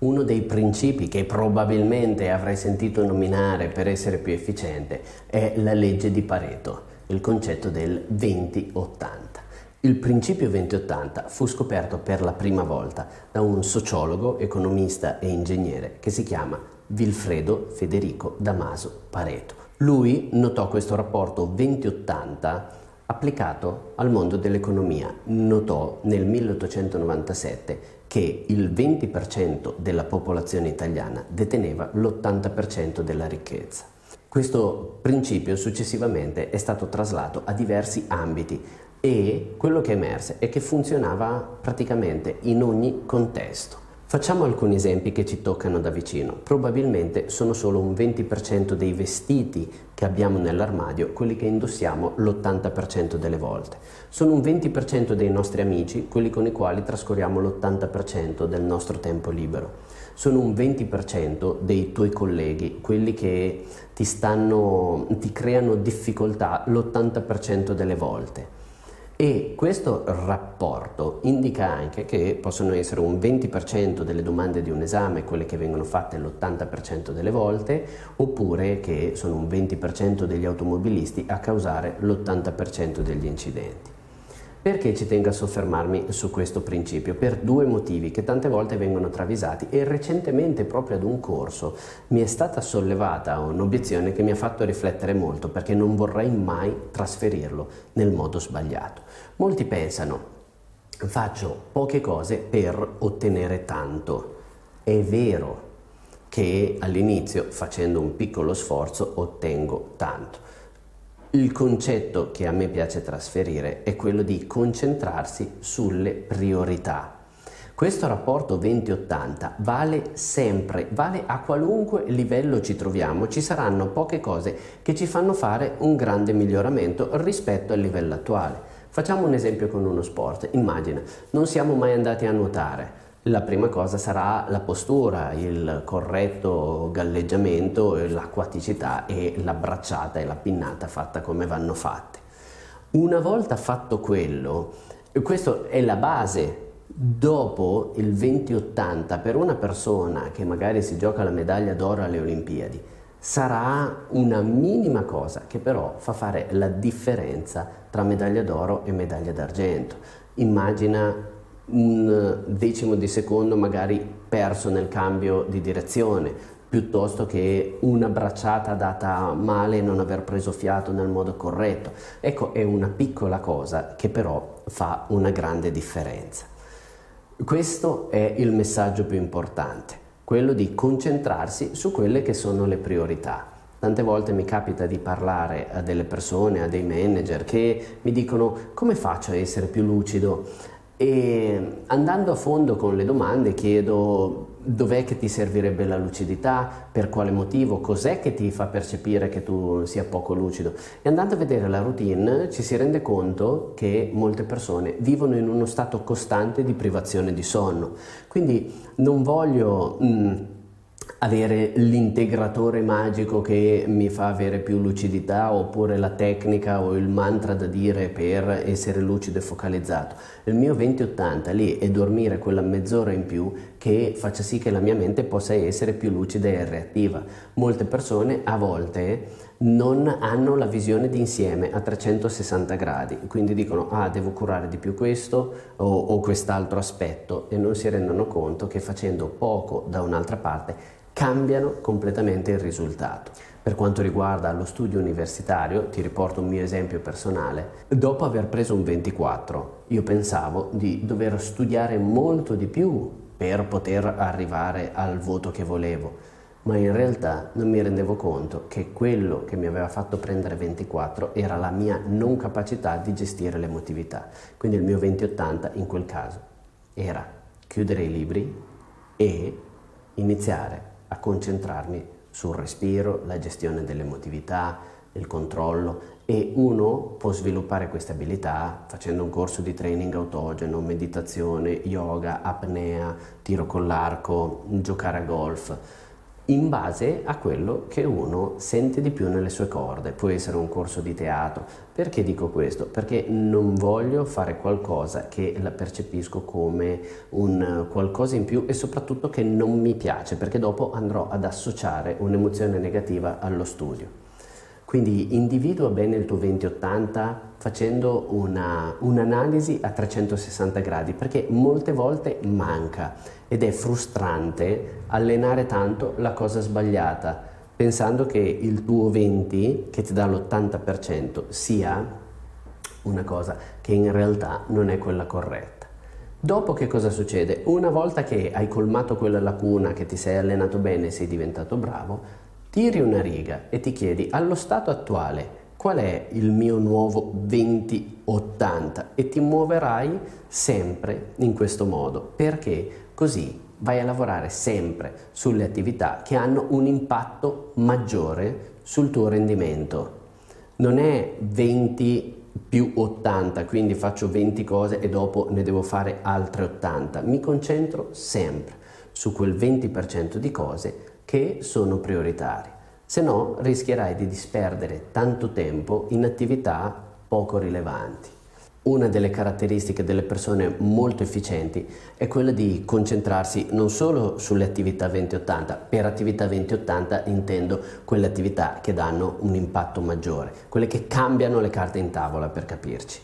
Uno dei principi che probabilmente avrai sentito nominare per essere più efficiente è la legge di Pareto, il concetto del 20-80. Il principio 20-80 fu scoperto per la prima volta da un sociologo, economista e ingegnere che si chiama Vilfredo Federico Damaso Pareto. Lui notò questo rapporto 20-80 applicato al mondo dell'economia. Notò nel 1897 che il 20% della popolazione italiana deteneva l'80% della ricchezza. Questo principio successivamente è stato traslato a diversi ambiti e quello che emerse è che funzionava praticamente in ogni contesto. Facciamo alcuni esempi che ci toccano da vicino. Probabilmente sono solo un 20% dei vestiti che abbiamo nell'armadio quelli che indossiamo l'80% delle volte. Sono un 20% dei nostri amici quelli con i quali trascorriamo l'80% del nostro tempo libero. Sono un 20% dei tuoi colleghi, quelli che ti, stanno, ti creano difficoltà l'80% delle volte. E questo rapporto indica anche che possono essere un 20% delle domande di un esame quelle che vengono fatte l'80% delle volte, oppure che sono un 20% degli automobilisti a causare l'80% degli incidenti. Perché ci tengo a soffermarmi su questo principio? Per due motivi che tante volte vengono travisati e recentemente proprio ad un corso mi è stata sollevata un'obiezione che mi ha fatto riflettere molto perché non vorrei mai trasferirlo nel modo sbagliato. Molti pensano faccio poche cose per ottenere tanto. È vero che all'inizio facendo un piccolo sforzo ottengo tanto il concetto che a me piace trasferire è quello di concentrarsi sulle priorità. Questo rapporto 20-80 vale sempre, vale a qualunque livello ci troviamo, ci saranno poche cose che ci fanno fare un grande miglioramento rispetto al livello attuale. Facciamo un esempio con uno sport, immagina, non siamo mai andati a nuotare, la prima cosa sarà la postura, il corretto galleggiamento, l'acquaticità e la bracciata e la pinnata fatta come vanno fatte. Una volta fatto quello, questa è la base. Dopo il 2080 per una persona che magari si gioca la medaglia d'oro alle Olimpiadi, sarà una minima cosa che però fa fare la differenza tra medaglia d'oro e medaglia d'argento. Immagina un decimo di secondo magari perso nel cambio di direzione, piuttosto che una bracciata data male e non aver preso fiato nel modo corretto. Ecco, è una piccola cosa che però fa una grande differenza. Questo è il messaggio più importante, quello di concentrarsi su quelle che sono le priorità. Tante volte mi capita di parlare a delle persone, a dei manager che mi dicono come faccio a essere più lucido e andando a fondo con le domande chiedo dov'è che ti servirebbe la lucidità, per quale motivo, cos'è che ti fa percepire che tu sia poco lucido. E andando a vedere la routine ci si rende conto che molte persone vivono in uno stato costante di privazione di sonno. Quindi non voglio... Mh, mm, avere l'integratore magico che mi fa avere più lucidità oppure la tecnica o il mantra da dire per essere lucido e focalizzato. Il mio 20-80 lì è dormire quella mezz'ora in più che faccia sì che la mia mente possa essere più lucida e reattiva. Molte persone a volte non hanno la visione d'insieme a 360 gradi, quindi dicono ah devo curare di più questo o, o quest'altro aspetto e non si rendono conto che facendo poco da un'altra parte cambiano completamente il risultato. Per quanto riguarda lo studio universitario, ti riporto un mio esempio personale. Dopo aver preso un 24, io pensavo di dover studiare molto di più per poter arrivare al voto che volevo ma in realtà non mi rendevo conto che quello che mi aveva fatto prendere 24 era la mia non capacità di gestire l'emotività. Quindi il mio 2080 in quel caso era chiudere i libri e iniziare a concentrarmi sul respiro, la gestione dell'emotività, il controllo e uno può sviluppare queste abilità facendo un corso di training autogeno, meditazione, yoga, apnea, tiro con l'arco, giocare a golf in base a quello che uno sente di più nelle sue corde. Può essere un corso di teatro. Perché dico questo? Perché non voglio fare qualcosa che la percepisco come un qualcosa in più e soprattutto che non mi piace, perché dopo andrò ad associare un'emozione negativa allo studio. Quindi individua bene il tuo 2080 facendo una, un'analisi a 360 gradi perché molte volte manca ed è frustrante allenare tanto la cosa sbagliata pensando che il tuo 20 che ti dà l'80% sia una cosa che in realtà non è quella corretta. Dopo che cosa succede? Una volta che hai colmato quella lacuna, che ti sei allenato bene sei diventato bravo, tiri una riga e ti chiedi allo stato attuale qual è il mio nuovo 2080 e ti muoverai sempre in questo modo perché così vai a lavorare sempre sulle attività che hanno un impatto maggiore sul tuo rendimento. Non è 20 più 80, quindi faccio 20 cose e dopo ne devo fare altre 80. Mi concentro sempre su quel 20% di cose che sono prioritari, se no rischierai di disperdere tanto tempo in attività poco rilevanti. Una delle caratteristiche delle persone molto efficienti è quella di concentrarsi non solo sulle attività 2080, per attività 2080 intendo quelle attività che danno un impatto maggiore, quelle che cambiano le carte in tavola per capirci,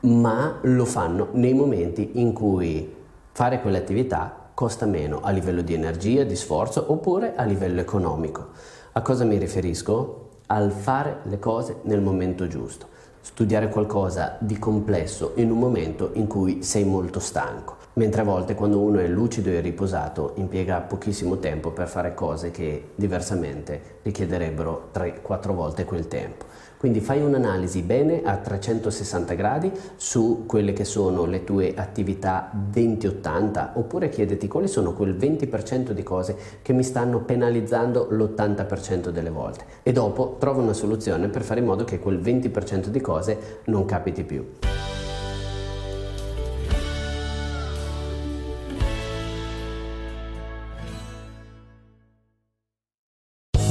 ma lo fanno nei momenti in cui fare quelle attività costa meno a livello di energia, di sforzo oppure a livello economico. A cosa mi riferisco? Al fare le cose nel momento giusto. Studiare qualcosa di complesso in un momento in cui sei molto stanco, mentre a volte quando uno è lucido e riposato impiega pochissimo tempo per fare cose che diversamente richiederebbero 3-4 volte quel tempo. Quindi fai un'analisi bene a 360 gradi su quelle che sono le tue attività 20-80 oppure chiediti quali sono quel 20% di cose che mi stanno penalizzando l'80% delle volte e dopo trova una soluzione per fare in modo che quel 20% di cose non capiti più.